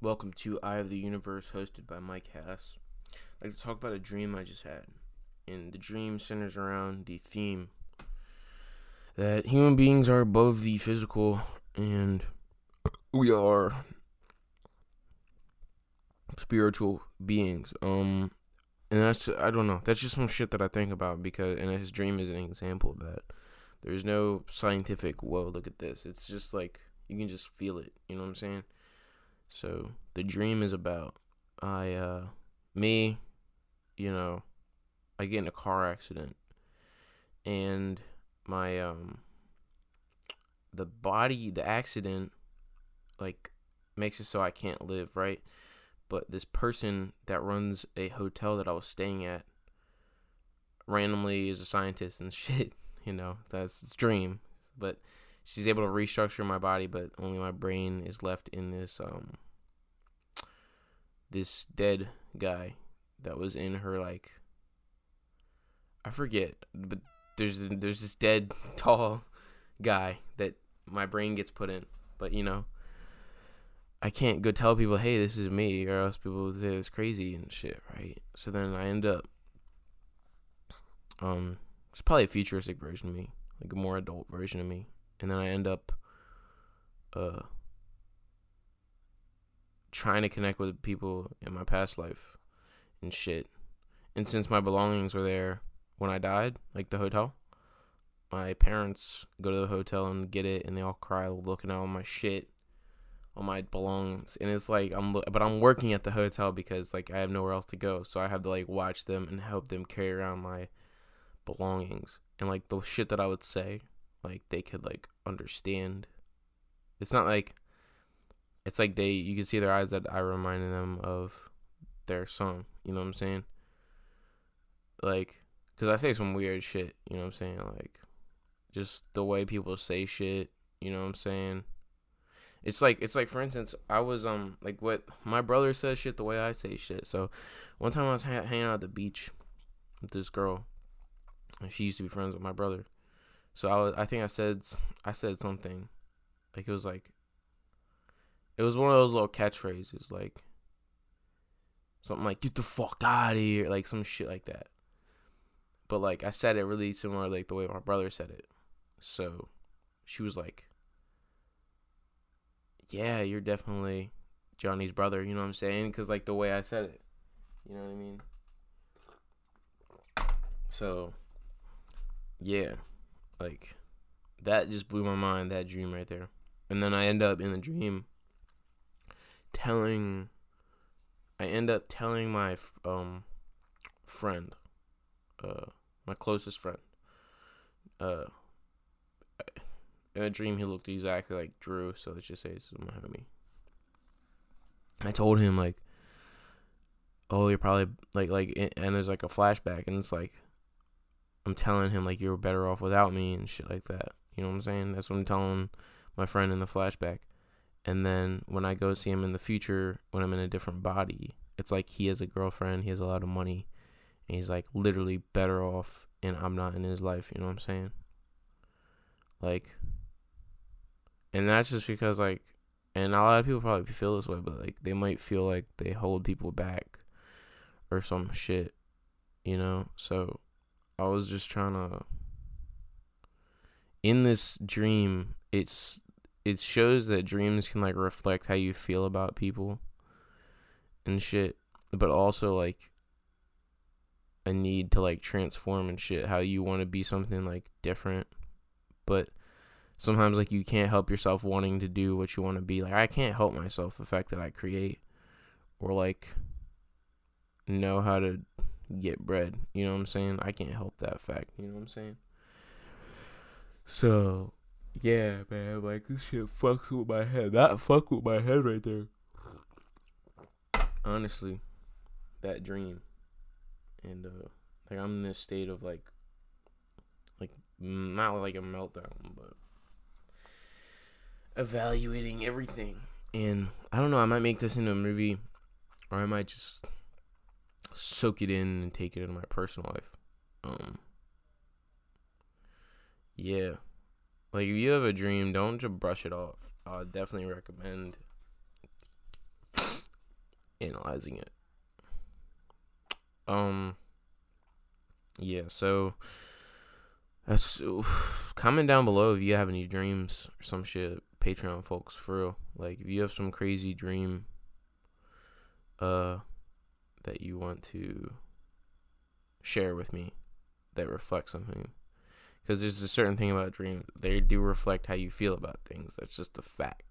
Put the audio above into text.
Welcome to Eye of the Universe, hosted by Mike Hass. I'd like to talk about a dream I just had. And the dream centers around the theme that human beings are above the physical and we are spiritual beings. Um and that's I don't know. That's just some shit that I think about because and his dream is an example of that. There's no scientific whoa, look at this. It's just like you can just feel it, you know what I'm saying? So the dream is about I uh me, you know, I get in a car accident and my um the body the accident like makes it so I can't live, right? But this person that runs a hotel that I was staying at randomly is a scientist and shit, you know, that's his dream. But she's able to restructure my body, but only my brain is left in this um this dead guy that was in her like I forget, but there's there's this dead tall guy that my brain gets put in, but you know. I can't go tell people, hey, this is me, or else people will say it's crazy and shit, right? So then I end up, um, it's probably a futuristic version of me, like a more adult version of me, and then I end up, uh, trying to connect with people in my past life and shit. And since my belongings were there when I died, like the hotel, my parents go to the hotel and get it, and they all cry looking at all my shit, all my belongings, and it's like I'm, but I'm working at the hotel because like I have nowhere else to go, so I have to like watch them and help them carry around my belongings, and like the shit that I would say, like they could like understand. It's not like it's like they you can see their eyes that I reminded them of their song. You know what I'm saying? Like, cause I say some weird shit. You know what I'm saying? Like, just the way people say shit. You know what I'm saying? It's like it's like for instance, I was um like what my brother says shit the way I say shit. So one time I was ha- hanging out at the beach with this girl, and she used to be friends with my brother. So I was I think I said I said something, like it was like it was one of those little catchphrases, like something like "Get the fuck out of here," like some shit like that. But like I said it really similar, like the way my brother said it. So she was like, "Yeah, you're definitely Johnny's brother." You know what I'm saying? Because like the way I said it, you know what I mean. So yeah, like that just blew my mind. That dream right there, and then I end up in the dream telling I end up telling my um friend uh my closest friend uh in a dream he looked exactly like Drew so let's just say it's my homie I told him like oh you're probably like like and there's like a flashback and it's like I'm telling him like you're better off without me and shit like that you know what I'm saying that's what I'm telling my friend in the flashback and then when I go see him in the future, when I'm in a different body, it's like he has a girlfriend, he has a lot of money, and he's like literally better off, and I'm not in his life. You know what I'm saying? Like, and that's just because like, and a lot of people probably feel this way, but like they might feel like they hold people back or some shit, you know. So I was just trying to. In this dream, it's it shows that dreams can like reflect how you feel about people and shit, but also like a need to like transform and shit, how you want to be something like different, but sometimes like you can't help yourself wanting to do what you want to be. Like I can't help myself the fact that I create or like know how to get bread. You know what I'm saying? I can't help that fact. You know what I'm saying? So yeah, man, like this shit fucks with my head. That fuck with my head right there. Honestly, that dream, and uh, like I'm in this state of like, like not like a meltdown, but evaluating everything. And I don't know, I might make this into a movie, or I might just soak it in and take it into my personal life. Um, yeah. Like if you have a dream, don't just brush it off. I definitely recommend analyzing it. Um yeah, so that's comment down below if you have any dreams or some shit. Patreon folks, for real. Like if you have some crazy dream uh that you want to share with me that reflects something because there's a certain thing about dreams they do reflect how you feel about things that's just a fact